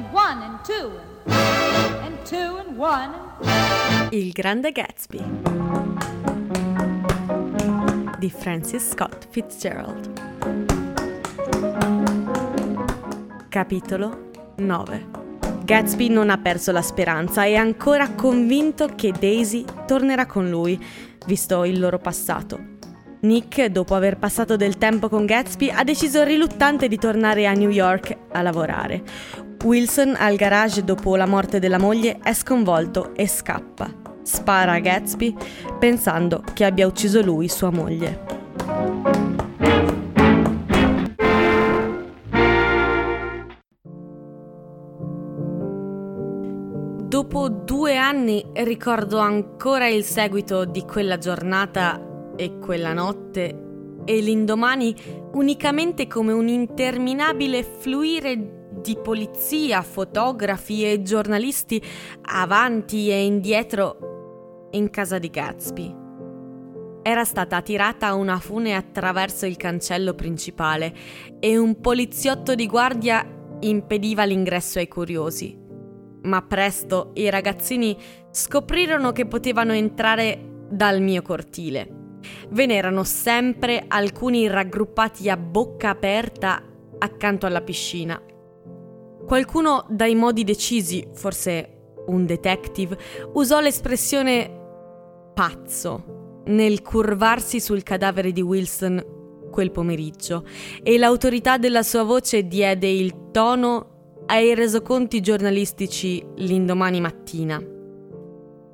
and one and two and, two and one. Il grande Gatsby di Francis Scott Fitzgerald. Capitolo 9 Gatsby non ha perso la speranza, è ancora convinto che Daisy tornerà con lui, visto il loro passato. Nick, dopo aver passato del tempo con Gatsby, ha deciso riluttante di tornare a New York a lavorare. Wilson, al garage dopo la morte della moglie, è sconvolto e scappa. Spara a Gatsby pensando che abbia ucciso lui, sua moglie. Dopo due anni ricordo ancora il seguito di quella giornata e quella notte e l'indomani unicamente come un interminabile fluire di polizia, fotografi e giornalisti avanti e indietro in casa di Gatsby. Era stata tirata una fune attraverso il cancello principale e un poliziotto di guardia impediva l'ingresso ai curiosi. Ma presto i ragazzini scoprirono che potevano entrare dal mio cortile Ve n'erano sempre alcuni raggruppati a bocca aperta accanto alla piscina. Qualcuno dai modi decisi, forse un detective, usò l'espressione pazzo nel curvarsi sul cadavere di Wilson quel pomeriggio e l'autorità della sua voce diede il tono ai resoconti giornalistici l'indomani mattina.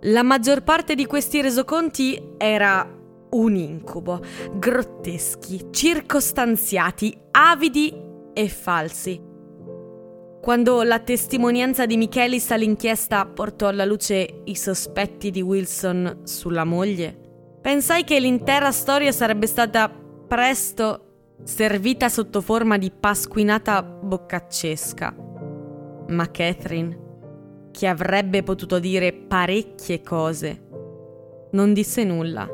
La maggior parte di questi resoconti era un incubo, grotteschi, circostanziati, avidi e falsi. Quando la testimonianza di Michelis all'inchiesta portò alla luce i sospetti di Wilson sulla moglie, pensai che l'intera storia sarebbe stata presto servita sotto forma di pasquinata boccaccesca. Ma Catherine, che avrebbe potuto dire parecchie cose, non disse nulla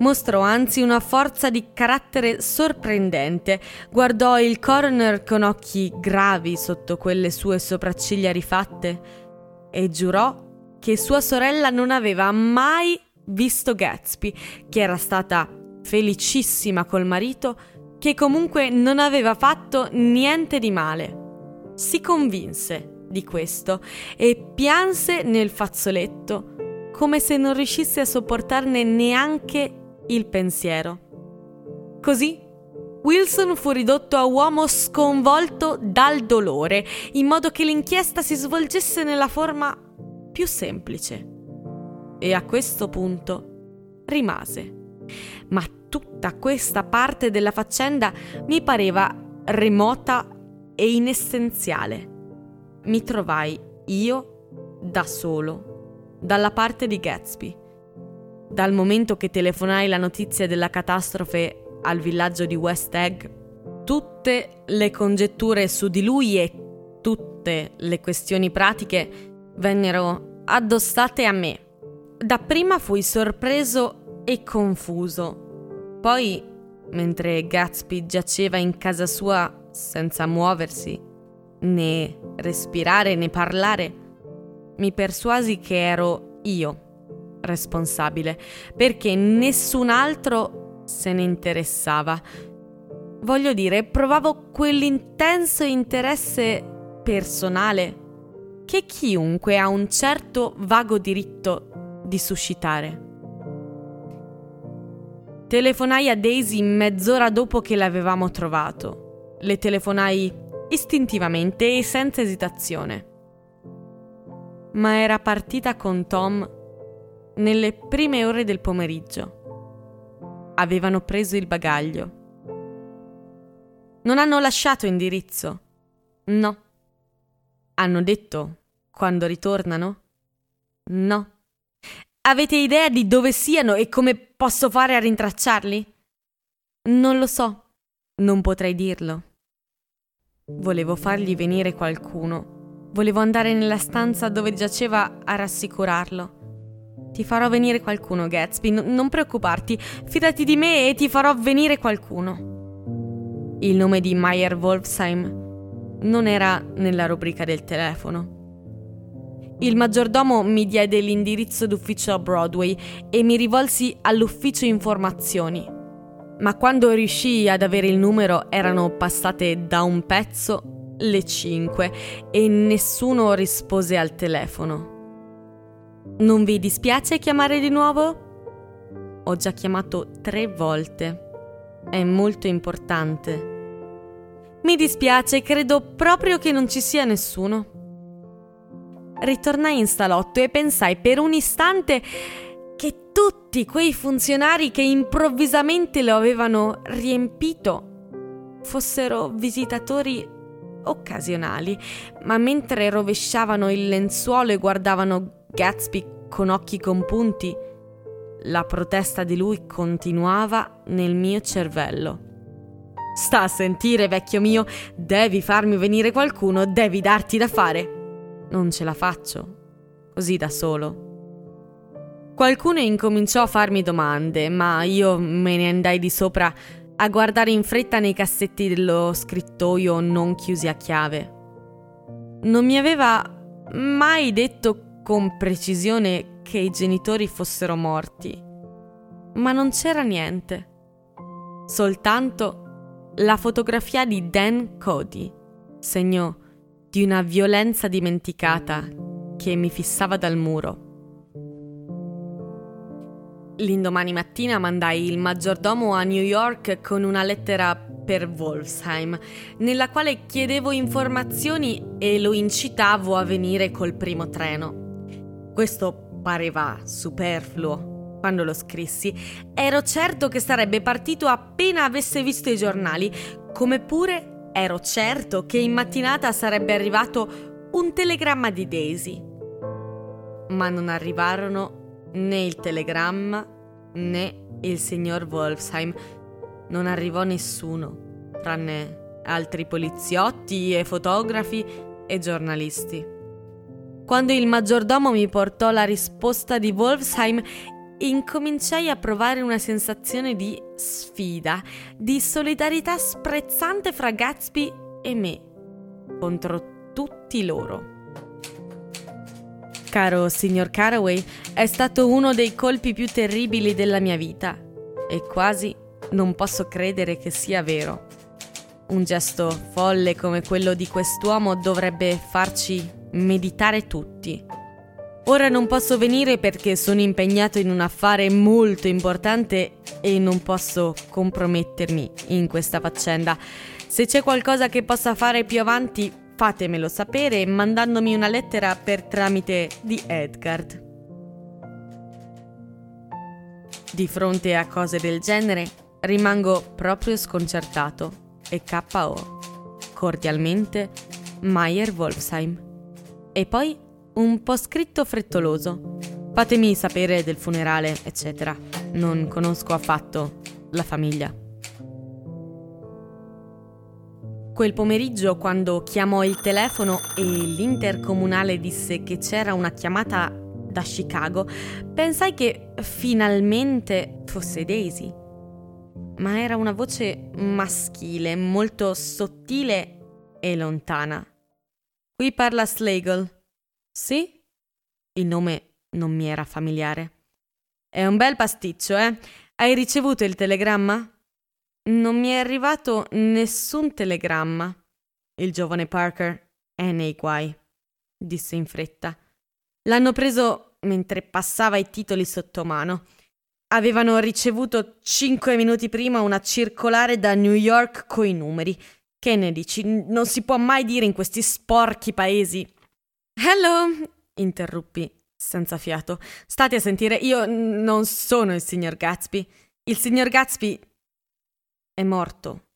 mostrò anzi una forza di carattere sorprendente. Guardò il coroner con occhi gravi sotto quelle sue sopracciglia rifatte e giurò che sua sorella non aveva mai visto Gatsby, che era stata felicissima col marito, che comunque non aveva fatto niente di male. Si convinse di questo e pianse nel fazzoletto come se non riuscisse a sopportarne neanche il pensiero. Così Wilson fu ridotto a uomo sconvolto dal dolore, in modo che l'inchiesta si svolgesse nella forma più semplice. E a questo punto rimase. Ma tutta questa parte della faccenda mi pareva remota e inessenziale. Mi trovai io da solo, dalla parte di Gatsby dal momento che telefonai la notizia della catastrofe al villaggio di West Egg, tutte le congetture su di lui e tutte le questioni pratiche vennero addossate a me. Dapprima fui sorpreso e confuso. Poi, mentre Gatsby giaceva in casa sua senza muoversi, né respirare né parlare, mi persuasi che ero io responsabile, perché nessun altro se ne interessava. Voglio dire, provavo quell'intenso interesse personale che chiunque ha un certo vago diritto di suscitare. Telefonai a Daisy mezz'ora dopo che l'avevamo trovato. Le telefonai istintivamente e senza esitazione. Ma era partita con Tom nelle prime ore del pomeriggio. Avevano preso il bagaglio. Non hanno lasciato indirizzo. No. Hanno detto quando ritornano? No. Avete idea di dove siano e come posso fare a rintracciarli? Non lo so. Non potrei dirlo. Volevo fargli venire qualcuno. Volevo andare nella stanza dove giaceva a rassicurarlo. Ti farò venire qualcuno, Gatsby, N- non preoccuparti, fidati di me e ti farò venire qualcuno. Il nome di Meyer Wolfsheim non era nella rubrica del telefono. Il maggiordomo mi diede l'indirizzo d'ufficio a Broadway e mi rivolsi all'ufficio informazioni. Ma quando riuscii ad avere il numero erano passate da un pezzo le 5 e nessuno rispose al telefono. Non vi dispiace chiamare di nuovo? Ho già chiamato tre volte. È molto importante. Mi dispiace, credo proprio che non ci sia nessuno. Ritornai in salotto e pensai per un istante che tutti quei funzionari che improvvisamente lo avevano riempito fossero visitatori occasionali, ma mentre rovesciavano il lenzuolo e guardavano Gatsby con occhi compunti, la protesta di lui continuava nel mio cervello. Sta a sentire, vecchio mio, devi farmi venire qualcuno, devi darti da fare. Non ce la faccio, così da solo. Qualcuno incominciò a farmi domande, ma io me ne andai di sopra a guardare in fretta nei cassetti dello scrittoio non chiusi a chiave. Non mi aveva mai detto con precisione che i genitori fossero morti, ma non c'era niente, soltanto la fotografia di Dan Cody, segno di una violenza dimenticata che mi fissava dal muro. L'indomani mattina mandai il maggiordomo a New York con una lettera per Wolfsheim, nella quale chiedevo informazioni e lo incitavo a venire col primo treno. Questo pareva superfluo quando lo scrissi, ero certo che sarebbe partito appena avesse visto i giornali, come pure ero certo che in mattinata sarebbe arrivato un telegramma di Daisy. Ma non arrivarono né il telegramma né il signor Wolfsheim. Non arrivò nessuno, tranne altri poliziotti e fotografi e giornalisti. Quando il maggiordomo mi portò la risposta di Wolfsheim, incominciai a provare una sensazione di sfida, di solidarietà sprezzante fra Gatsby e me, contro tutti loro. Caro signor Caraway, è stato uno dei colpi più terribili della mia vita e quasi non posso credere che sia vero. Un gesto folle come quello di quest'uomo dovrebbe farci meditare tutti Ora non posso venire perché sono impegnato in un affare molto importante e non posso compromettermi in questa faccenda. Se c'è qualcosa che possa fare più avanti, fatemelo sapere mandandomi una lettera per tramite di Edgar. Di fronte a cose del genere rimango proprio sconcertato e KO. Cordialmente, Mayer Wolfsheim. E poi un po' scritto frettoloso. Fatemi sapere del funerale, eccetera. Non conosco affatto la famiglia. Quel pomeriggio, quando chiamò il telefono e l'intercomunale disse che c'era una chiamata da Chicago, pensai che finalmente fosse Daisy. Ma era una voce maschile, molto sottile e lontana. Qui parla Slagle. Sì? Il nome non mi era familiare. È un bel pasticcio, eh? Hai ricevuto il telegramma? Non mi è arrivato nessun telegramma. Il giovane Parker è nei guai, disse in fretta. L'hanno preso mentre passava i titoli sotto mano. Avevano ricevuto cinque minuti prima una circolare da New York coi numeri. Che ne dici? Non si può mai dire in questi sporchi paesi. Hello, interruppi senza fiato. State a sentire, io non sono il signor Gatsby. Il signor Gatsby è morto.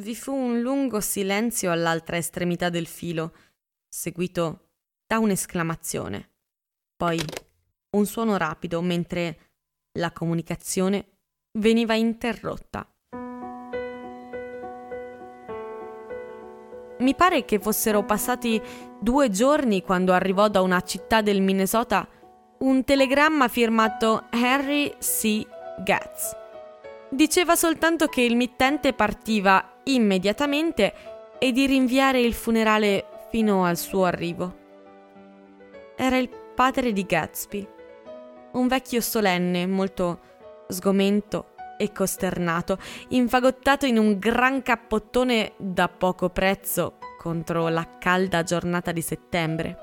Vi fu un lungo silenzio all'altra estremità del filo, seguito da un'esclamazione. Poi un suono rapido mentre la comunicazione veniva interrotta. Mi pare che fossero passati due giorni quando arrivò da una città del Minnesota un telegramma firmato Henry C. Gatz. Diceva soltanto che il mittente partiva immediatamente e di rinviare il funerale fino al suo arrivo. Era il padre di Gatsby, un vecchio solenne, molto sgomento e costernato, infagottato in un gran cappottone da poco prezzo contro la calda giornata di settembre.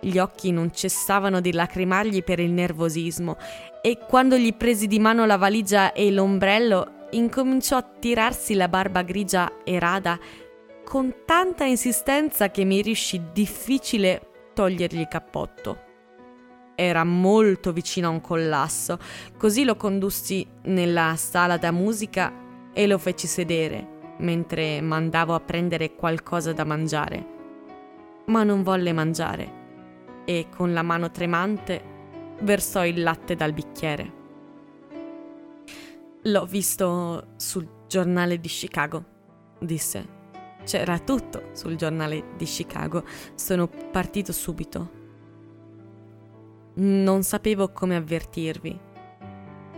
Gli occhi non cessavano di lacrimargli per il nervosismo e quando gli presi di mano la valigia e l'ombrello incominciò a tirarsi la barba grigia e rada con tanta insistenza che mi riuscì difficile togliergli il cappotto era molto vicino a un collasso, così lo condussi nella sala da musica e lo feci sedere, mentre mandavo a prendere qualcosa da mangiare. Ma non volle mangiare e con la mano tremante versò il latte dal bicchiere. L'ho visto sul giornale di Chicago, disse. C'era tutto sul giornale di Chicago. Sono partito subito. Non sapevo come avvertirvi.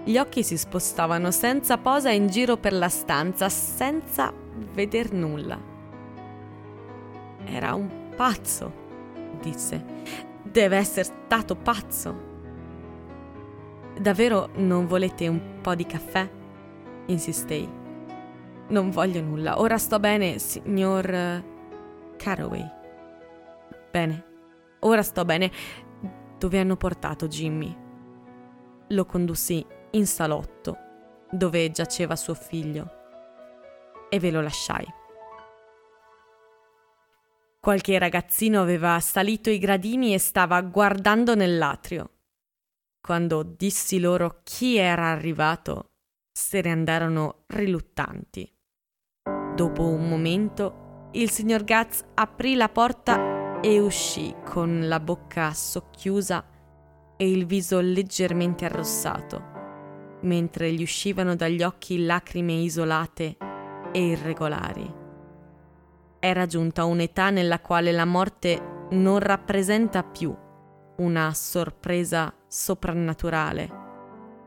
Gli occhi si spostavano senza posa in giro per la stanza, senza veder nulla. Era un pazzo, disse. Deve essere stato pazzo. Davvero non volete un po' di caffè? insistei. Non voglio nulla. Ora sto bene, signor Caraway. Bene. Ora sto bene. Dove hanno portato Jimmy? Lo condussi in salotto, dove giaceva suo figlio, e ve lo lasciai. Qualche ragazzino aveva salito i gradini e stava guardando nell'atrio. Quando dissi loro chi era arrivato, se ne andarono riluttanti. Dopo un momento, il signor Gatz aprì la porta e uscì con la bocca socchiusa e il viso leggermente arrossato, mentre gli uscivano dagli occhi lacrime isolate e irregolari. Era giunta un'età nella quale la morte non rappresenta più una sorpresa soprannaturale.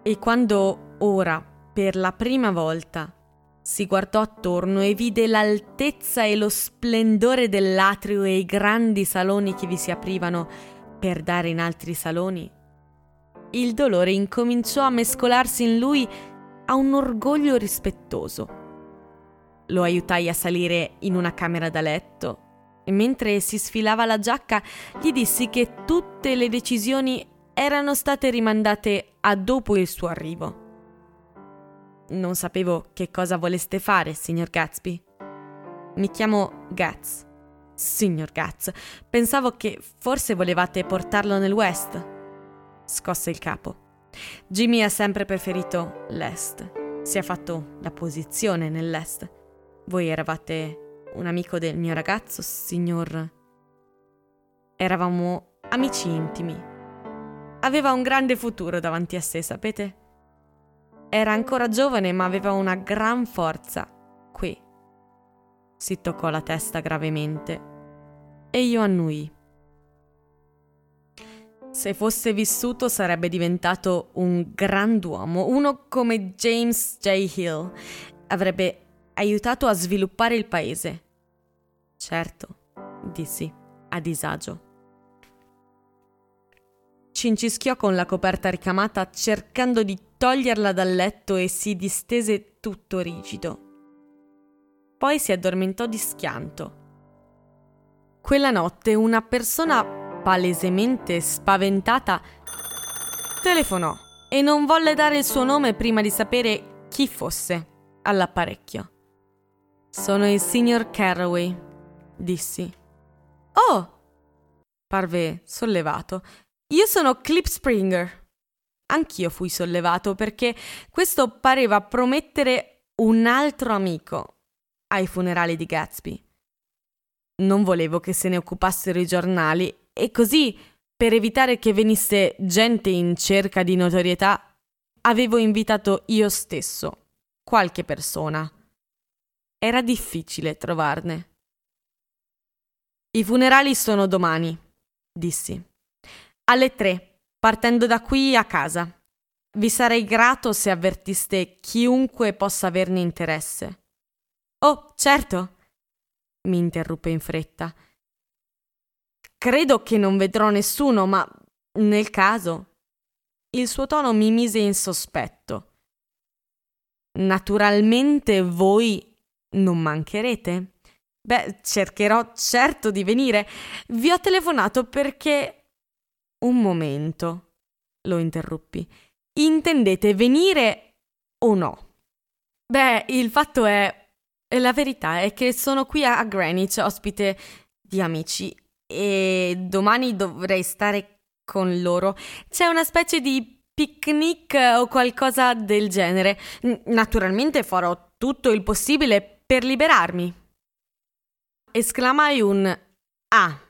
E quando ora, per la prima volta, si guardò attorno e vide l'altezza e lo splendore dell'atrio e i grandi saloni che vi si aprivano per dare in altri saloni. Il dolore incominciò a mescolarsi in lui a un orgoglio rispettoso. Lo aiutai a salire in una camera da letto e mentre si sfilava la giacca gli dissi che tutte le decisioni erano state rimandate a dopo il suo arrivo. Non sapevo che cosa voleste fare, signor Gatsby. Mi chiamo Gatz. Signor Gatz, pensavo che forse volevate portarlo nel West. Scosse il capo. Jimmy ha sempre preferito l'Est. Si è fatto la posizione nell'Est. Voi eravate un amico del mio ragazzo, signor. Eravamo amici intimi. Aveva un grande futuro davanti a sé, sapete? Era ancora giovane ma aveva una gran forza. Qui. Si toccò la testa gravemente e io annui. Se fosse vissuto sarebbe diventato un grand'uomo, uno come James J. Hill. Avrebbe aiutato a sviluppare il paese. Certo, dissi, a disagio. Cincischiò con la coperta ricamata cercando di toglierla dal letto e si distese tutto rigido. Poi si addormentò di schianto. Quella notte una persona palesemente spaventata telefonò e non volle dare il suo nome prima di sapere chi fosse all'apparecchio. Sono il signor Carraway, dissi. Oh! parve sollevato. Io sono Clip Springer. Anch'io fui sollevato perché questo pareva promettere un altro amico ai funerali di Gatsby. Non volevo che se ne occupassero i giornali e così, per evitare che venisse gente in cerca di notorietà, avevo invitato io stesso qualche persona. Era difficile trovarne. I funerali sono domani, dissi. Alle tre partendo da qui a casa. Vi sarei grato se avvertiste chiunque possa averne interesse. Oh, certo. mi interruppe in fretta. Credo che non vedrò nessuno, ma nel caso. Il suo tono mi mise in sospetto. Naturalmente voi non mancherete. Beh, cercherò certo di venire. Vi ho telefonato perché. Un momento, lo interruppi. Intendete venire o no? Beh, il fatto è. La verità è che sono qui a Greenwich, ospite di amici, e domani dovrei stare con loro. C'è una specie di picnic o qualcosa del genere. Naturalmente farò tutto il possibile per liberarmi. Esclamai un Ah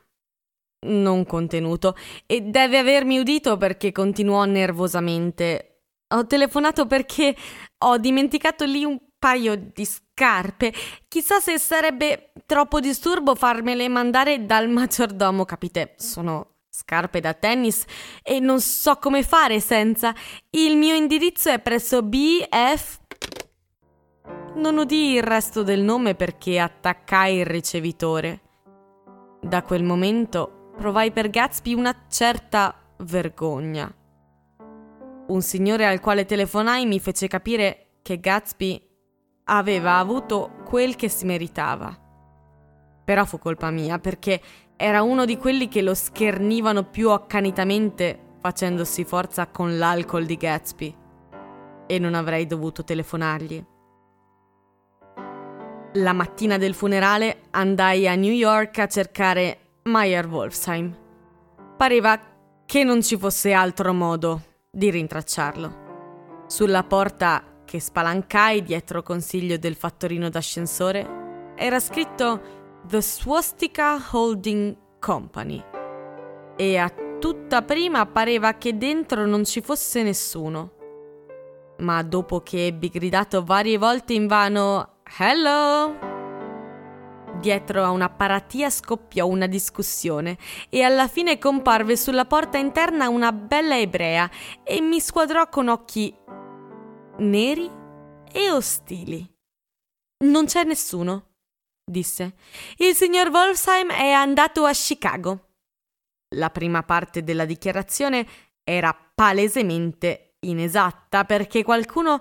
non contenuto e deve avermi udito perché continuò nervosamente. Ho telefonato perché ho dimenticato lì un paio di scarpe. Chissà se sarebbe troppo disturbo farmele mandare dal maggiordomo, capite? Sono scarpe da tennis e non so come fare senza. Il mio indirizzo è presso BF. Non udì il resto del nome perché attaccai il ricevitore. Da quel momento provai per Gatsby una certa vergogna. Un signore al quale telefonai mi fece capire che Gatsby aveva avuto quel che si meritava. Però fu colpa mia perché era uno di quelli che lo schernivano più accanitamente facendosi forza con l'alcol di Gatsby. E non avrei dovuto telefonargli. La mattina del funerale andai a New York a cercare Meyer Wolfsheim. Pareva che non ci fosse altro modo di rintracciarlo. Sulla porta che spalancai dietro consiglio del fattorino d'ascensore era scritto The Swastika Holding Company. E a tutta prima pareva che dentro non ci fosse nessuno. Ma dopo che ebbi gridato varie volte invano Hello! Dietro a una paratia scoppiò una discussione e alla fine comparve sulla porta interna una bella ebrea e mi squadrò con occhi neri e ostili. Non c'è nessuno disse. Il signor Wolfsheim è andato a Chicago. La prima parte della dichiarazione era palesemente inesatta perché qualcuno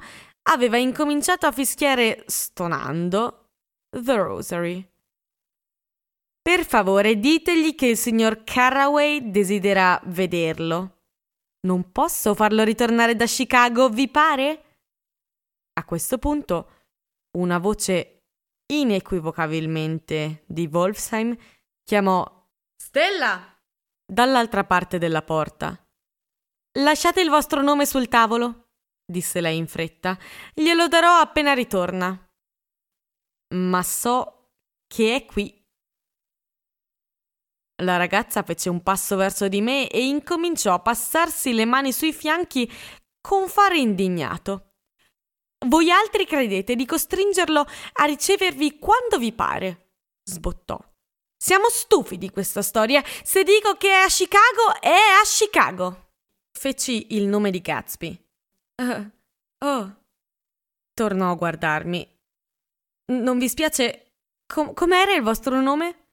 aveva incominciato a fischiare stonando The Rosary. Per favore, ditegli che il signor Carraway desidera vederlo. Non posso farlo ritornare da Chicago, vi pare? A questo punto una voce inequivocabilmente di Wolfsheim, chiamò Stella dall'altra parte della porta. Lasciate il vostro nome sul tavolo, disse lei in fretta. Glielo darò appena ritorna. Ma so che è qui. La ragazza fece un passo verso di me e incominciò a passarsi le mani sui fianchi con fare indignato. Voi altri credete di costringerlo a ricevervi quando vi pare, sbottò. Siamo stufi di questa storia. Se dico che è a Chicago, è a Chicago. Feci il nome di Gatsby. Uh, oh. Tornò a guardarmi. Non vi spiace? Com- com'era il vostro nome?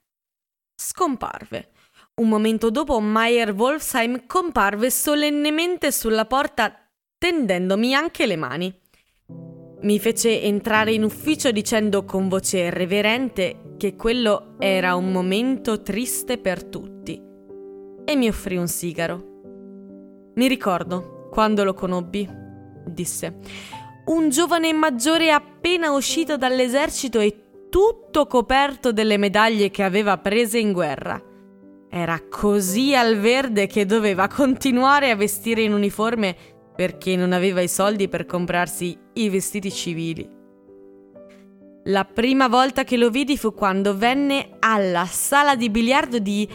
Scomparve. Un momento dopo Meyer Wolfsheim comparve solennemente sulla porta, tendendomi anche le mani. Mi fece entrare in ufficio dicendo con voce reverente che quello era un momento triste per tutti e mi offrì un sigaro. Mi ricordo quando lo conobbi, disse. Un giovane maggiore appena uscito dall'esercito e tutto coperto delle medaglie che aveva prese in guerra. Era così al verde che doveva continuare a vestire in uniforme perché non aveva i soldi per comprarsi i vestiti civili. La prima volta che lo vidi fu quando venne alla sala di biliardo di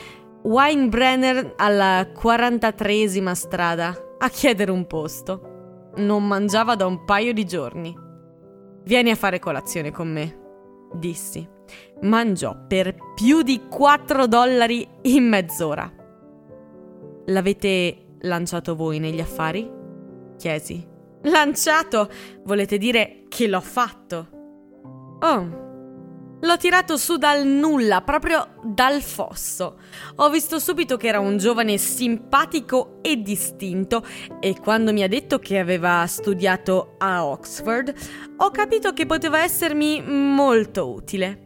Weinbrenner alla 43esima strada a chiedere un posto. Non mangiava da un paio di giorni. Vieni a fare colazione con me, dissi. Mangiò per più di 4 dollari in mezz'ora. L'avete lanciato voi negli affari? chiesi. Lanciato? Volete dire che l'ho fatto? Oh, L'ho tirato su dal nulla, proprio dal fosso. Ho visto subito che era un giovane simpatico e distinto e quando mi ha detto che aveva studiato a Oxford, ho capito che poteva essermi molto utile.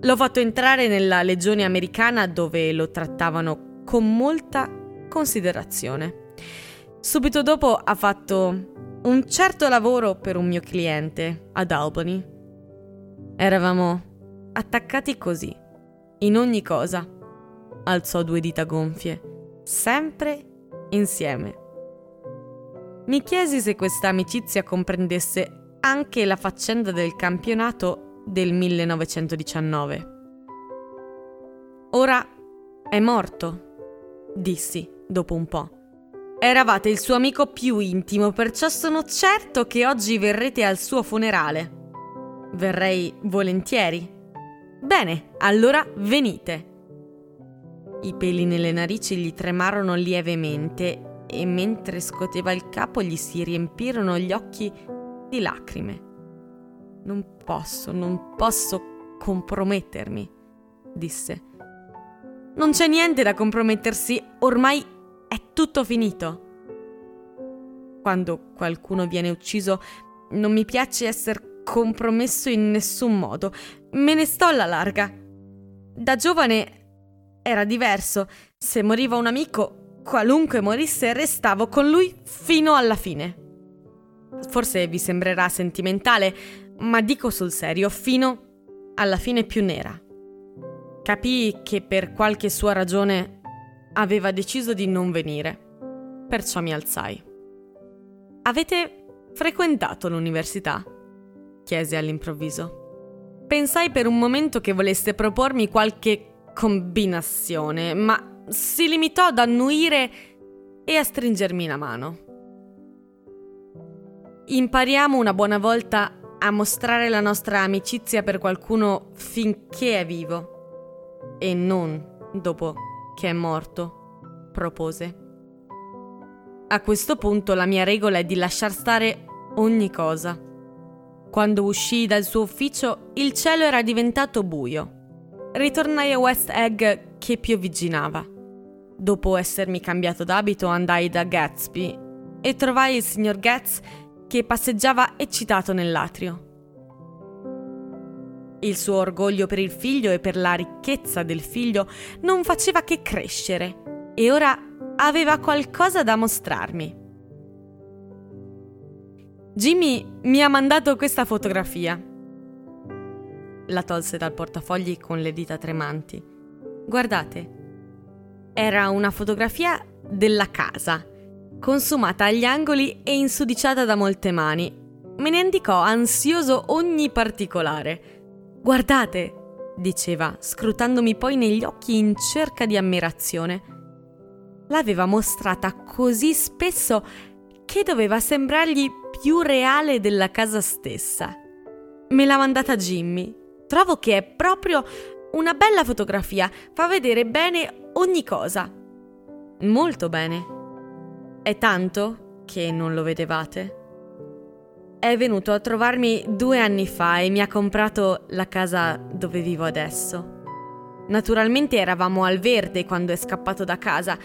L'ho fatto entrare nella legione americana dove lo trattavano con molta considerazione. Subito dopo ha fatto un certo lavoro per un mio cliente ad Albany. Eravamo attaccati così, in ogni cosa. Alzò due dita gonfie, sempre insieme. Mi chiesi se questa amicizia comprendesse anche la faccenda del campionato del 1919. Ora è morto, dissi dopo un po'. Eravate il suo amico più intimo, perciò sono certo che oggi verrete al suo funerale. Verrei volentieri. Bene, allora venite. I peli nelle narici gli tremarono lievemente e mentre scoteva il capo gli si riempirono gli occhi di lacrime. Non posso, non posso compromettermi, disse. Non c'è niente da compromettersi, ormai è tutto finito. Quando qualcuno viene ucciso, non mi piace essere compromesso in nessun modo. Me ne sto alla larga. Da giovane era diverso. Se moriva un amico, qualunque morisse, restavo con lui fino alla fine. Forse vi sembrerà sentimentale, ma dico sul serio, fino alla fine più nera. Capii che per qualche sua ragione aveva deciso di non venire, perciò mi alzai. Avete frequentato l'università? chiesi all'improvviso. Pensai per un momento che volesse propormi qualche combinazione, ma si limitò ad annuire e a stringermi la mano. Impariamo una buona volta a mostrare la nostra amicizia per qualcuno finché è vivo e non dopo che è morto, propose. A questo punto la mia regola è di lasciar stare ogni cosa. Quando uscii dal suo ufficio il cielo era diventato buio. Ritornai a West Egg che piovigginava. Dopo essermi cambiato d'abito andai da Gatsby e trovai il signor Getz che passeggiava eccitato nell'atrio. Il suo orgoglio per il figlio e per la ricchezza del figlio non faceva che crescere e ora aveva qualcosa da mostrarmi. Jimmy mi ha mandato questa fotografia. La tolse dal portafogli con le dita tremanti. Guardate, era una fotografia della casa consumata agli angoli e insudiciata da molte mani. Me ne indicò ansioso ogni particolare. Guardate, diceva, scrutandomi poi negli occhi in cerca di ammirazione. L'aveva mostrata così spesso che doveva sembrargli più reale della casa stessa. Me l'ha mandata Jimmy. Trovo che è proprio una bella fotografia, fa vedere bene ogni cosa. Molto bene. È tanto che non lo vedevate? È venuto a trovarmi due anni fa e mi ha comprato la casa dove vivo adesso. Naturalmente eravamo al verde quando è scappato da casa,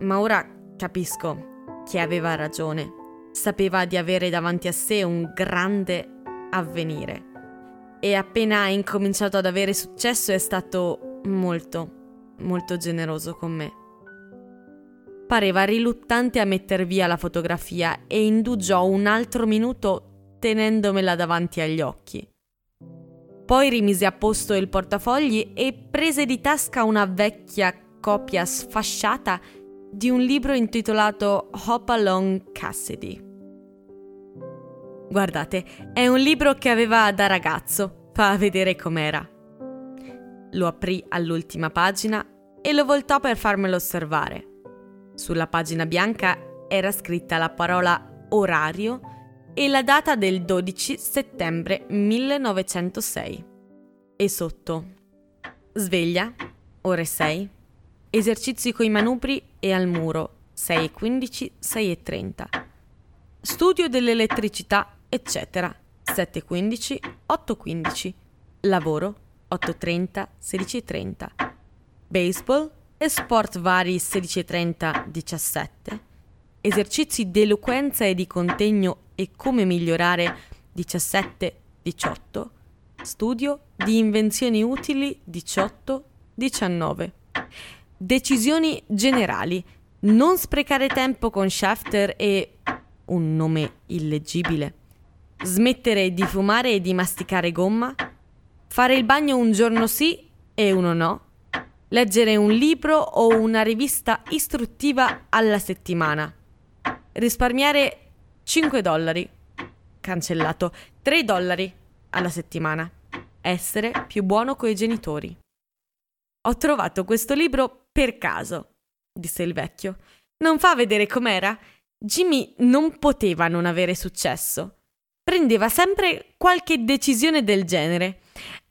ma ora capisco che aveva ragione. Sapeva di avere davanti a sé un grande avvenire. E appena ha incominciato ad avere successo è stato molto, molto generoso con me pareva riluttante a metter via la fotografia e indugiò un altro minuto tenendomela davanti agli occhi. Poi rimise a posto il portafogli e prese di tasca una vecchia copia sfasciata di un libro intitolato Hop Along Cassidy. Guardate, è un libro che aveva da ragazzo, fa vedere com'era. Lo aprì all'ultima pagina e lo voltò per farmelo osservare. Sulla pagina bianca era scritta la parola orario e la data del 12 settembre 1906. E sotto sveglia, ore 6, esercizi coi manubri e al muro 6.15, 6.30. Studio dell'elettricità, eccetera 7.15, 8.15. Lavoro 8.30, 16.30. Baseball e sport vari 16.30, 17. Esercizi di eloquenza e di contegno e come migliorare 17, 18. Studio di invenzioni utili 18, 19. Decisioni generali. Non sprecare tempo con Shafter e un nome illeggibile. Smettere di fumare e di masticare gomma. Fare il bagno un giorno sì e uno no. Leggere un libro o una rivista istruttiva alla settimana. Risparmiare 5 dollari. Cancellato. 3 dollari alla settimana. Essere più buono coi genitori. Ho trovato questo libro per caso, disse il vecchio. Non fa vedere com'era? Jimmy non poteva non avere successo. Prendeva sempre qualche decisione del genere.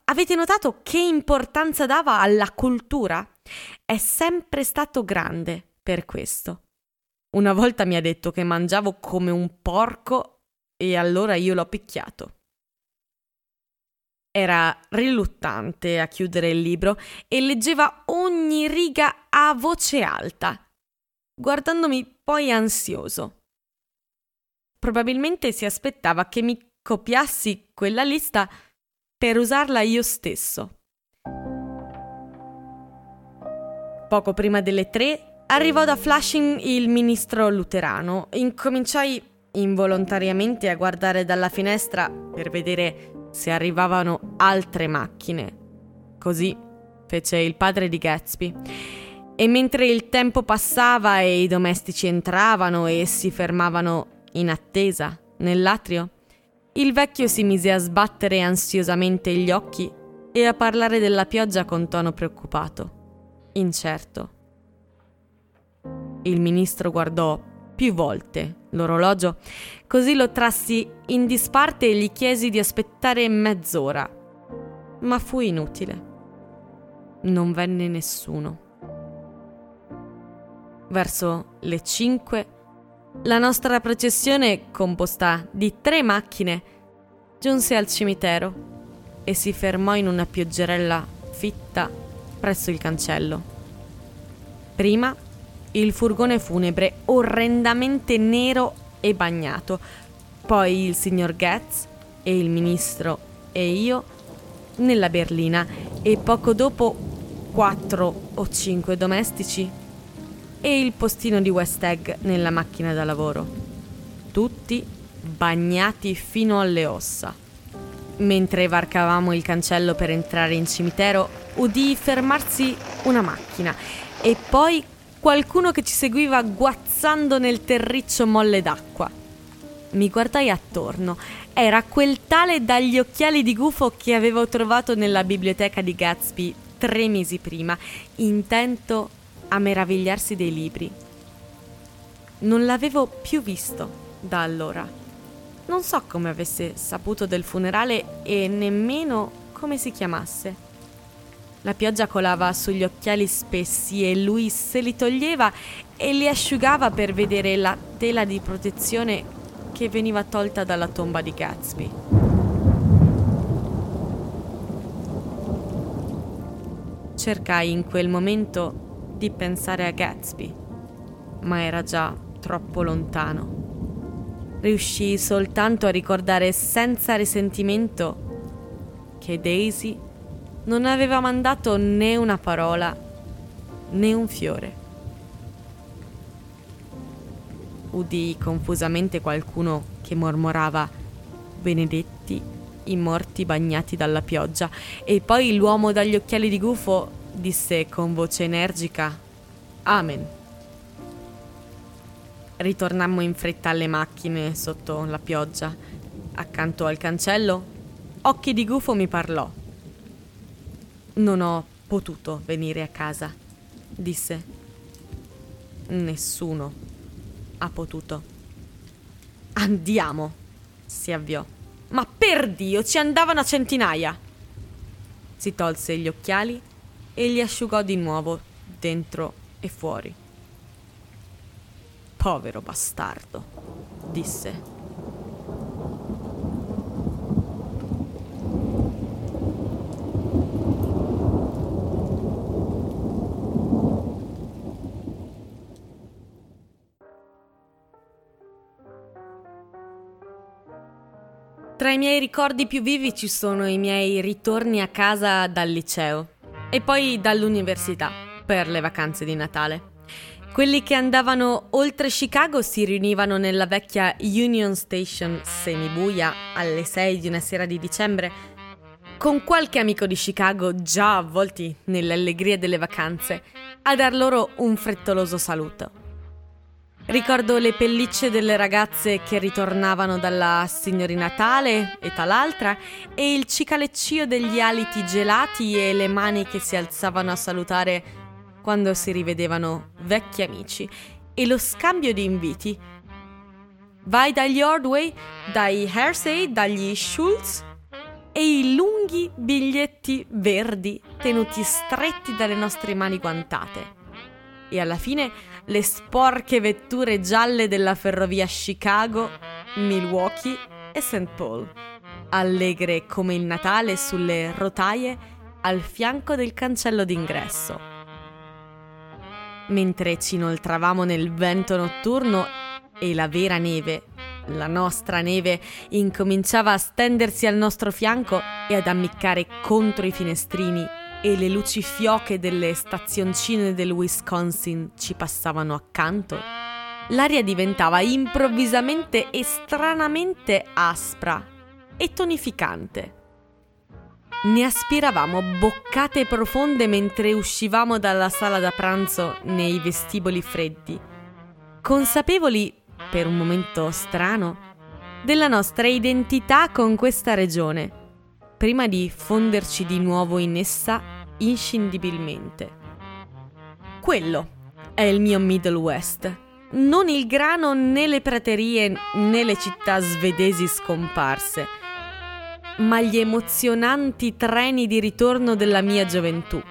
Avete notato che importanza dava alla cultura? È sempre stato grande per questo. Una volta mi ha detto che mangiavo come un porco e allora io l'ho picchiato. Era riluttante a chiudere il libro e leggeva ogni riga a voce alta, guardandomi poi ansioso. Probabilmente si aspettava che mi copiassi quella lista per usarla io stesso. Poco prima delle tre arrivò da Flushing il ministro luterano. Incominciai involontariamente a guardare dalla finestra per vedere se arrivavano altre macchine. Così fece il padre di Gatsby. E mentre il tempo passava e i domestici entravano e si fermavano in attesa nell'atrio, il vecchio si mise a sbattere ansiosamente gli occhi e a parlare della pioggia con tono preoccupato, incerto. Il ministro guardò più volte l'orologio, così lo trassi in disparte e gli chiesi di aspettare mezz'ora. Ma fu inutile. Non venne nessuno. Verso le cinque la nostra processione, composta di tre macchine, giunse al cimitero e si fermò in una pioggerella fitta presso il cancello. Prima il furgone funebre orrendamente nero e bagnato, poi il signor Getz e il ministro e io nella berlina e poco dopo quattro o cinque domestici e il postino di West Egg nella macchina da lavoro. Tutti bagnati fino alle ossa. Mentre varcavamo il cancello per entrare in cimitero, udii fermarsi una macchina e poi qualcuno che ci seguiva guazzando nel terriccio molle d'acqua. Mi guardai attorno. Era quel tale dagli occhiali di gufo che avevo trovato nella biblioteca di Gatsby tre mesi prima, intento a meravigliarsi dei libri. Non l'avevo più visto da allora. Non so come avesse saputo del funerale e nemmeno come si chiamasse. La pioggia colava sugli occhiali spessi e lui se li toglieva e li asciugava per vedere la tela di protezione che veniva tolta dalla tomba di Gatsby. Cercai in quel momento di pensare a Gatsby, ma era già troppo lontano. Riuscii soltanto a ricordare senza risentimento che Daisy non aveva mandato né una parola né un fiore. Udii confusamente qualcuno che mormorava Benedetti i morti bagnati dalla pioggia e poi l'uomo dagli occhiali di gufo disse con voce energica Amen. Ritornammo in fretta alle macchine sotto la pioggia. Accanto al cancello, Occhi di Gufo mi parlò. Non ho potuto venire a casa, disse. Nessuno ha potuto. Andiamo, si avviò. Ma per Dio, ci andavano a centinaia. Si tolse gli occhiali e li asciugò di nuovo, dentro e fuori. Povero bastardo, disse. Tra i miei ricordi più vivi ci sono i miei ritorni a casa dal liceo e poi dall'università per le vacanze di Natale. Quelli che andavano oltre Chicago si riunivano nella vecchia Union Station semibuia alle 6 di una sera di dicembre con qualche amico di Chicago già avvolti nelle allegrie delle vacanze a dar loro un frettoloso saluto. Ricordo le pellicce delle ragazze che ritornavano dalla signorina tale e tal'altra e il cicaleccio degli aliti gelati e le mani che si alzavano a salutare quando si rivedevano vecchi amici e lo scambio di inviti. Vai dagli Ordway, dai Hersey, dagli Schultz e i lunghi biglietti verdi tenuti stretti dalle nostre mani guantate. E alla fine le sporche vetture gialle della ferrovia Chicago, Milwaukee e St. Paul, allegre come il Natale sulle rotaie al fianco del cancello d'ingresso. Mentre ci inoltravamo nel vento notturno e la vera neve, la nostra neve, incominciava a stendersi al nostro fianco e ad ammiccare contro i finestrini e le luci fioche delle stazioncine del Wisconsin ci passavano accanto, l'aria diventava improvvisamente e stranamente aspra e tonificante. Ne aspiravamo boccate profonde mentre uscivamo dalla sala da pranzo nei vestiboli freddi, consapevoli, per un momento strano, della nostra identità con questa regione prima di fonderci di nuovo in essa inscindibilmente. Quello è il mio Middle West, non il grano né le praterie né le città svedesi scomparse, ma gli emozionanti treni di ritorno della mia gioventù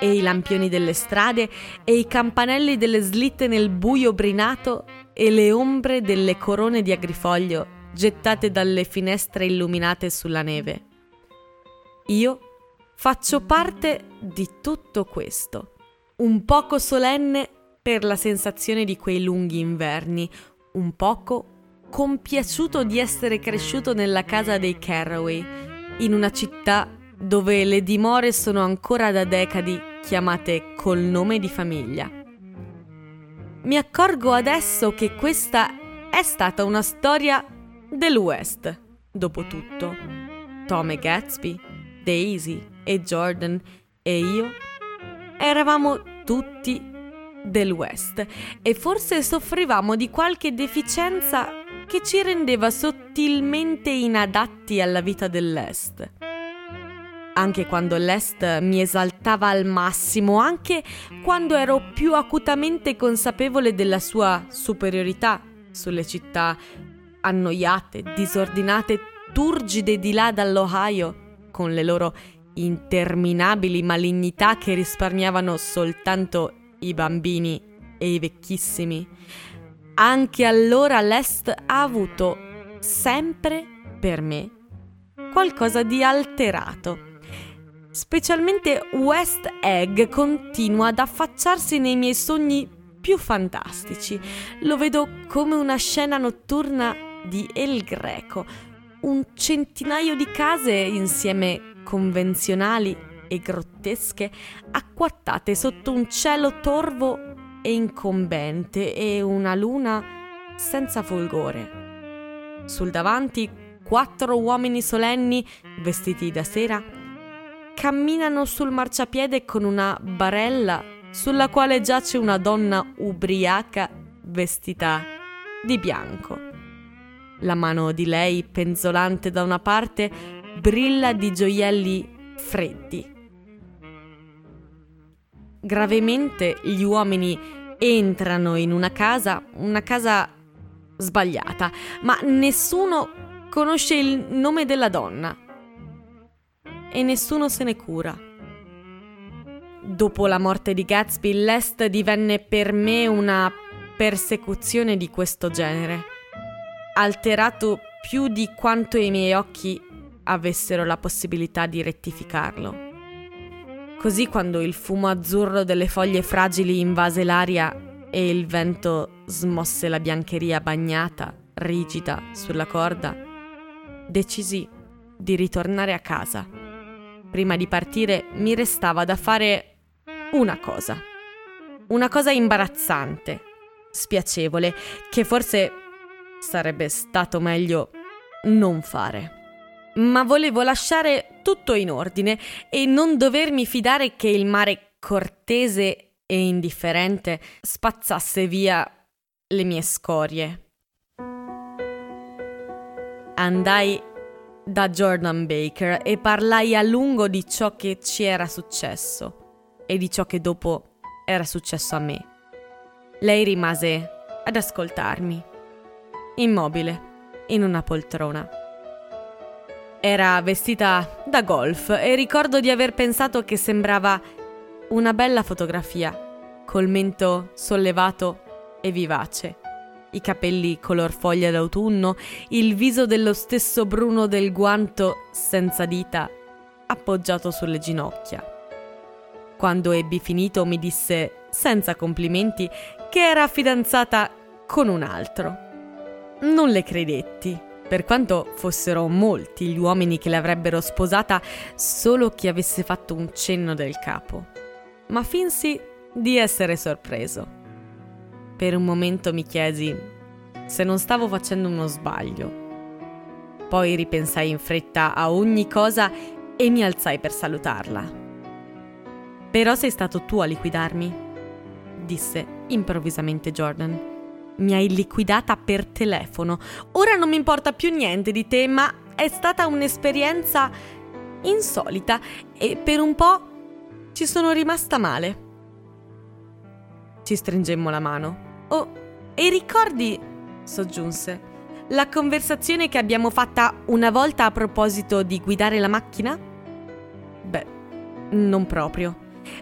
e i lampioni delle strade e i campanelli delle slitte nel buio brinato e le ombre delle corone di agrifoglio gettate dalle finestre illuminate sulla neve. Io faccio parte di tutto questo, un poco solenne per la sensazione di quei lunghi inverni, un poco compiaciuto di essere cresciuto nella casa dei Carraway, in una città dove le dimore sono ancora da decadi chiamate col nome di famiglia. Mi accorgo adesso che questa è stata una storia del West, dopo tutto. Tom e Gatsby, Daisy e Jordan e io eravamo tutti del West e forse soffrivamo di qualche deficienza che ci rendeva sottilmente inadatti alla vita dell'Est. Anche quando l'Est mi esaltava al massimo, anche quando ero più acutamente consapevole della sua superiorità sulle città annoiate, disordinate, turgide di là dall'Ohio, con le loro interminabili malignità che risparmiavano soltanto i bambini e i vecchissimi. Anche allora l'Est ha avuto sempre per me qualcosa di alterato. Specialmente West Egg continua ad affacciarsi nei miei sogni più fantastici. Lo vedo come una scena notturna di El Greco, un centinaio di case insieme convenzionali e grottesche, acquattate sotto un cielo torvo e incombente e una luna senza folgore. Sul davanti quattro uomini solenni, vestiti da sera, camminano sul marciapiede con una barella sulla quale giace una donna ubriaca vestita di bianco. La mano di lei, penzolante da una parte, brilla di gioielli freddi. Gravemente gli uomini entrano in una casa, una casa sbagliata, ma nessuno conosce il nome della donna e nessuno se ne cura. Dopo la morte di Gatsby, l'Est divenne per me una persecuzione di questo genere alterato più di quanto i miei occhi avessero la possibilità di rettificarlo. Così quando il fumo azzurro delle foglie fragili invase l'aria e il vento smosse la biancheria bagnata, rigida, sulla corda, decisi di ritornare a casa. Prima di partire mi restava da fare una cosa. Una cosa imbarazzante, spiacevole, che forse sarebbe stato meglio non fare. Ma volevo lasciare tutto in ordine e non dovermi fidare che il mare cortese e indifferente spazzasse via le mie scorie. Andai da Jordan Baker e parlai a lungo di ciò che ci era successo e di ciò che dopo era successo a me. Lei rimase ad ascoltarmi, immobile, in una poltrona. Era vestita da golf e ricordo di aver pensato che sembrava una bella fotografia, col mento sollevato e vivace i capelli color foglia d'autunno, il viso dello stesso bruno del guanto senza dita appoggiato sulle ginocchia. Quando ebbi finito mi disse, senza complimenti, che era fidanzata con un altro. Non le credetti, per quanto fossero molti gli uomini che l'avrebbero sposata solo chi avesse fatto un cenno del capo. Ma finsi di essere sorpreso. Per un momento mi chiesi se non stavo facendo uno sbaglio. Poi ripensai in fretta a ogni cosa e mi alzai per salutarla. Però sei stato tu a liquidarmi, disse improvvisamente Jordan. Mi hai liquidata per telefono. Ora non mi importa più niente di te, ma è stata un'esperienza insolita e per un po' ci sono rimasta male. Ci stringemmo la mano. Oh, e ricordi, soggiunse, la conversazione che abbiamo fatta una volta a proposito di guidare la macchina? Beh, non proprio.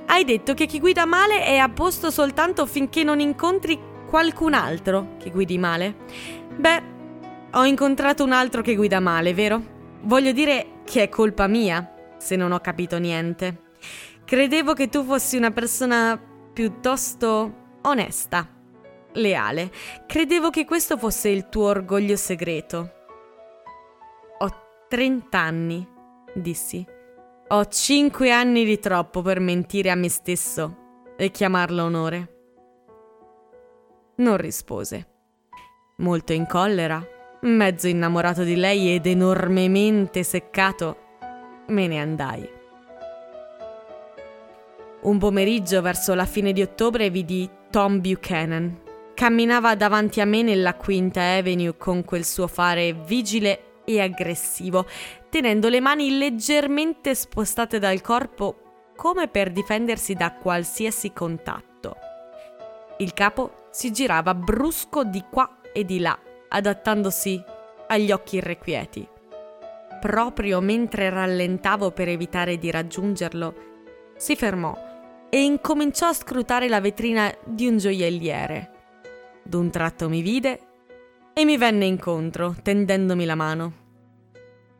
Hai detto che chi guida male è a posto soltanto finché non incontri qualcun altro che guidi male. Beh, ho incontrato un altro che guida male, vero? Voglio dire che è colpa mia se non ho capito niente. Credevo che tu fossi una persona piuttosto onesta leale. Credevo che questo fosse il tuo orgoglio segreto. Ho 30 anni, dissi. Ho 5 anni di troppo per mentire a me stesso e chiamarlo onore. Non rispose. Molto in collera, mezzo innamorato di lei ed enormemente seccato, me ne andai. Un pomeriggio verso la fine di ottobre vidi Tom Buchanan, Camminava davanti a me nella Quinta Avenue con quel suo fare vigile e aggressivo, tenendo le mani leggermente spostate dal corpo come per difendersi da qualsiasi contatto. Il capo si girava brusco di qua e di là, adattandosi agli occhi irrequieti. Proprio mentre rallentavo per evitare di raggiungerlo, si fermò e incominciò a scrutare la vetrina di un gioielliere. D'un tratto mi vide e mi venne incontro, tendendomi la mano.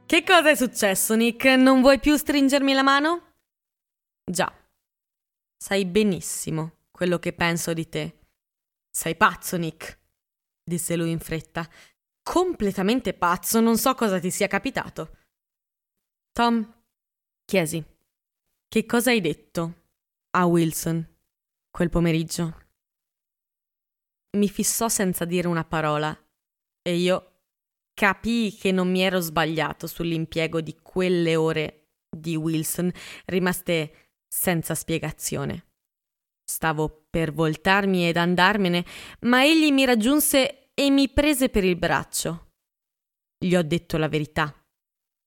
Che cosa è successo, Nick? Non vuoi più stringermi la mano? Già, sai benissimo quello che penso di te. Sei pazzo, Nick, disse lui in fretta. Completamente pazzo, non so cosa ti sia capitato. Tom, chiesi, che cosa hai detto a Wilson quel pomeriggio? mi fissò senza dire una parola e io capii che non mi ero sbagliato sull'impiego di quelle ore di Wilson rimaste senza spiegazione. Stavo per voltarmi ed andarmene, ma egli mi raggiunse e mi prese per il braccio. Gli ho detto la verità,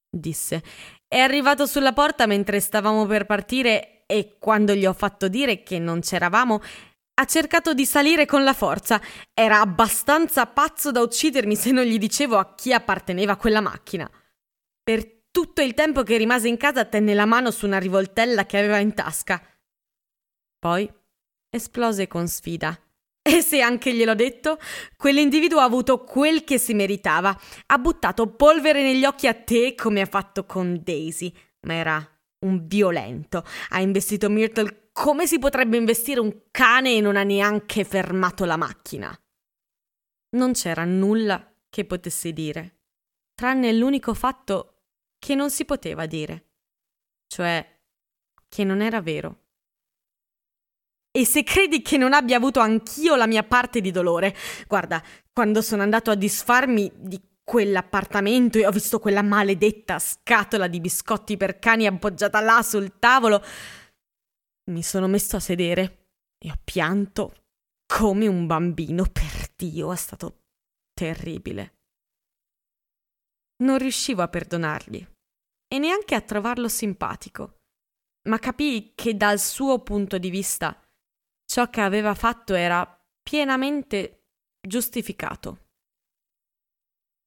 disse. È arrivato sulla porta mentre stavamo per partire e quando gli ho fatto dire che non c'eravamo, ha cercato di salire con la forza. Era abbastanza pazzo da uccidermi se non gli dicevo a chi apparteneva quella macchina. Per tutto il tempo che rimase in casa tenne la mano su una rivoltella che aveva in tasca. Poi esplose con sfida. E se anche gliel'ho detto, quell'individuo ha avuto quel che si meritava. Ha buttato polvere negli occhi a te come ha fatto con Daisy, ma era un violento. Ha investito Myrtle come si potrebbe investire un cane e non ha neanche fermato la macchina? Non c'era nulla che potessi dire, tranne l'unico fatto che non si poteva dire, cioè che non era vero. E se credi che non abbia avuto anch'io la mia parte di dolore, guarda, quando sono andato a disfarmi di quell'appartamento e ho visto quella maledetta scatola di biscotti per cani appoggiata là sul tavolo, mi sono messo a sedere e ho pianto come un bambino. Per Dio, è stato terribile. Non riuscivo a perdonargli e neanche a trovarlo simpatico, ma capii che dal suo punto di vista ciò che aveva fatto era pienamente giustificato.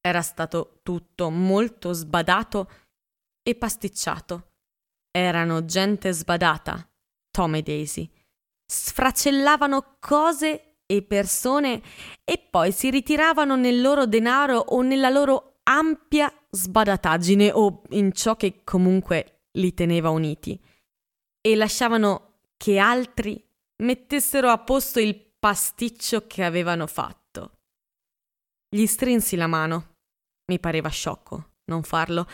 Era stato tutto molto sbadato e pasticciato. Erano gente sbadata, Tom e Daisy. Sfracellavano cose e persone e poi si ritiravano nel loro denaro o nella loro ampia sbadataggine o in ciò che comunque li teneva uniti e lasciavano che altri mettessero a posto il pasticcio che avevano fatto. Gli strinsi la mano. Mi pareva sciocco non farlo,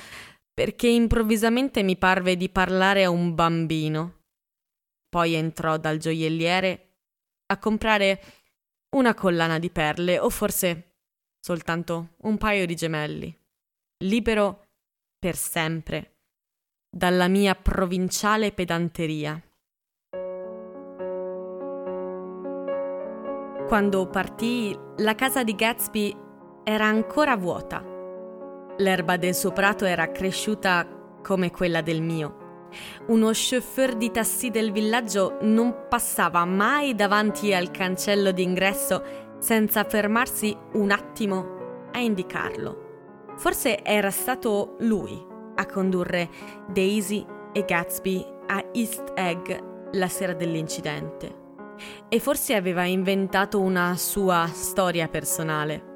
perché improvvisamente mi parve di parlare a un bambino. Poi entrò dal gioielliere a comprare una collana di perle o forse soltanto un paio di gemelli, libero per sempre dalla mia provinciale pedanteria. Quando partì, la casa di Gatsby era ancora vuota. L'erba del suo prato era cresciuta come quella del mio. Uno chauffeur di taxi del villaggio non passava mai davanti al cancello d'ingresso senza fermarsi un attimo a indicarlo. Forse era stato lui a condurre Daisy e Gatsby a East Egg la sera dell'incidente. E forse aveva inventato una sua storia personale.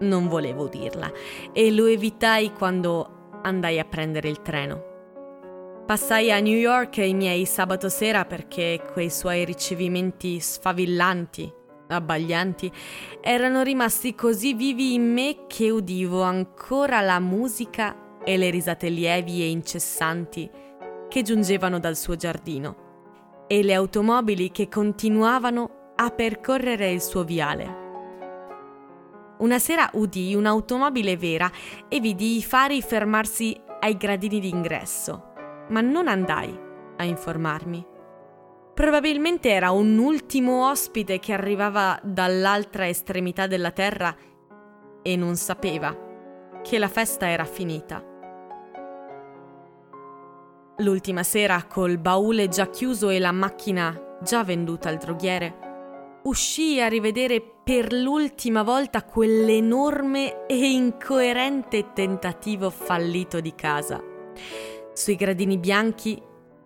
Non volevo dirla e lo evitai quando andai a prendere il treno. Passai a New York i miei sabato sera perché quei suoi ricevimenti sfavillanti, abbaglianti, erano rimasti così vivi in me che udivo ancora la musica e le risate lievi e incessanti che giungevano dal suo giardino e le automobili che continuavano a percorrere il suo viale. Una sera udii un'automobile vera e vidi i fari fermarsi ai gradini d'ingresso, ma non andai a informarmi. Probabilmente era un ultimo ospite che arrivava dall'altra estremità della terra e non sapeva che la festa era finita. L'ultima sera, col baule già chiuso e la macchina già venduta al droghiere, uscii a rivedere per l'ultima volta quell'enorme e incoerente tentativo fallito di casa. Sui gradini bianchi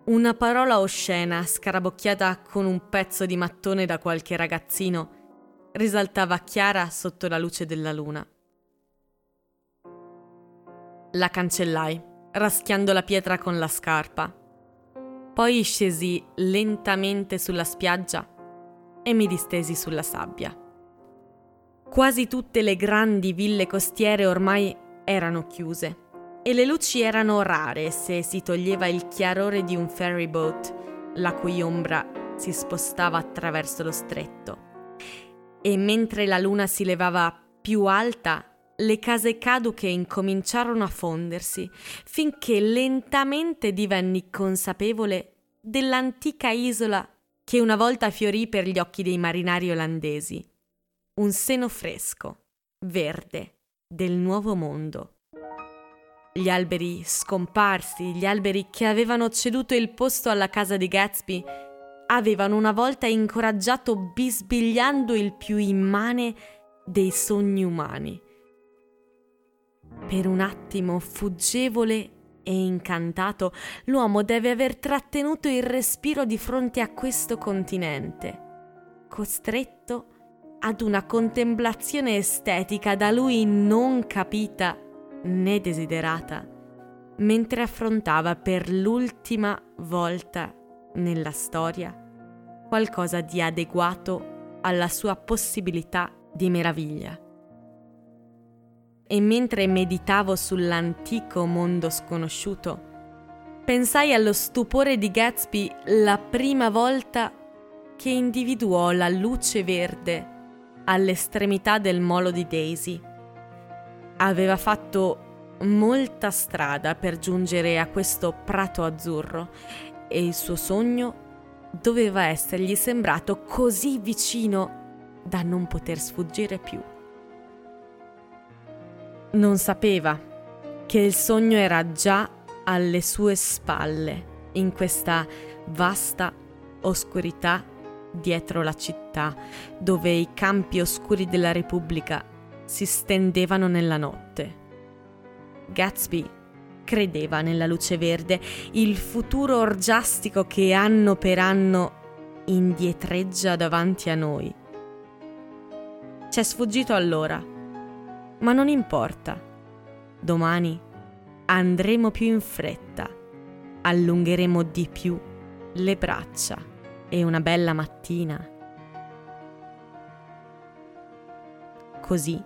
una parola oscena, scarabocchiata con un pezzo di mattone da qualche ragazzino, risaltava chiara sotto la luce della luna. La cancellai raschiando la pietra con la scarpa. Poi scesi lentamente sulla spiaggia e mi distesi sulla sabbia. Quasi tutte le grandi ville costiere ormai erano chiuse e le luci erano rare se si toglieva il chiarore di un ferry boat, la cui ombra si spostava attraverso lo stretto. E mentre la luna si levava più alta le case caduche incominciarono a fondersi, finché lentamente divenni consapevole dell'antica isola che una volta fiorì per gli occhi dei marinai olandesi. Un seno fresco, verde, del nuovo mondo. Gli alberi scomparsi, gli alberi che avevano ceduto il posto alla casa di Gatsby, avevano una volta incoraggiato bisbigliando il più immane dei sogni umani per un attimo fuggevole e incantato, l'uomo deve aver trattenuto il respiro di fronte a questo continente, costretto ad una contemplazione estetica da lui non capita né desiderata, mentre affrontava per l'ultima volta nella storia qualcosa di adeguato alla sua possibilità di meraviglia e mentre meditavo sull'antico mondo sconosciuto, pensai allo stupore di Gatsby la prima volta che individuò la luce verde all'estremità del molo di Daisy. Aveva fatto molta strada per giungere a questo prato azzurro e il suo sogno doveva essergli sembrato così vicino da non poter sfuggire più. Non sapeva che il sogno era già alle sue spalle, in questa vasta oscurità dietro la città, dove i campi oscuri della Repubblica si stendevano nella notte. Gatsby credeva nella luce verde, il futuro orgiastico che anno per anno indietreggia davanti a noi. C'è sfuggito allora, ma non importa. Domani andremo più in fretta, allungheremo di più le braccia e una bella mattina. Così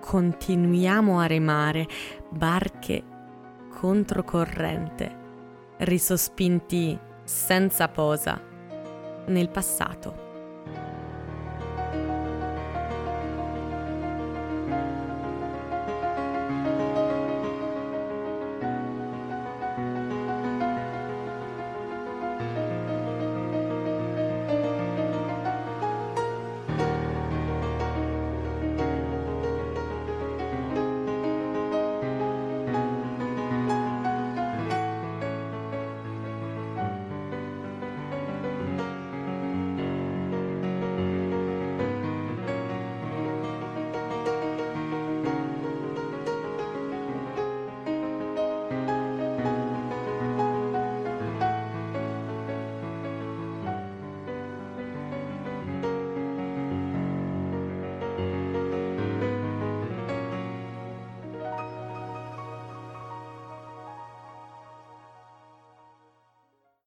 continuiamo a remare barche controcorrente, risospinti senza posa nel passato.